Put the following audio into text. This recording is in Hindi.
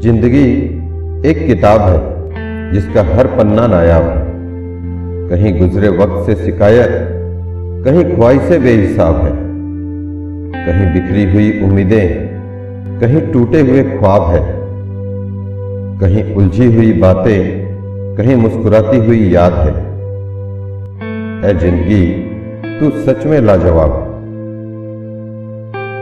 ज़िंदगी एक किताब है, जिसका हर पन्ना नायाब है। कहीं गुजरे वक्त से शिकायत, कहीं ख्वाहिशें बेहिसाब है। कहीं बिखरी हुई उम्मीदें, कहीं टूटे हुए ख्वाब है। कहीं उलझी हुई बातें, कहीं मुस्कुराती हुई याद है। ऐ ज़िंदगी, तू सच में लाजवाब है।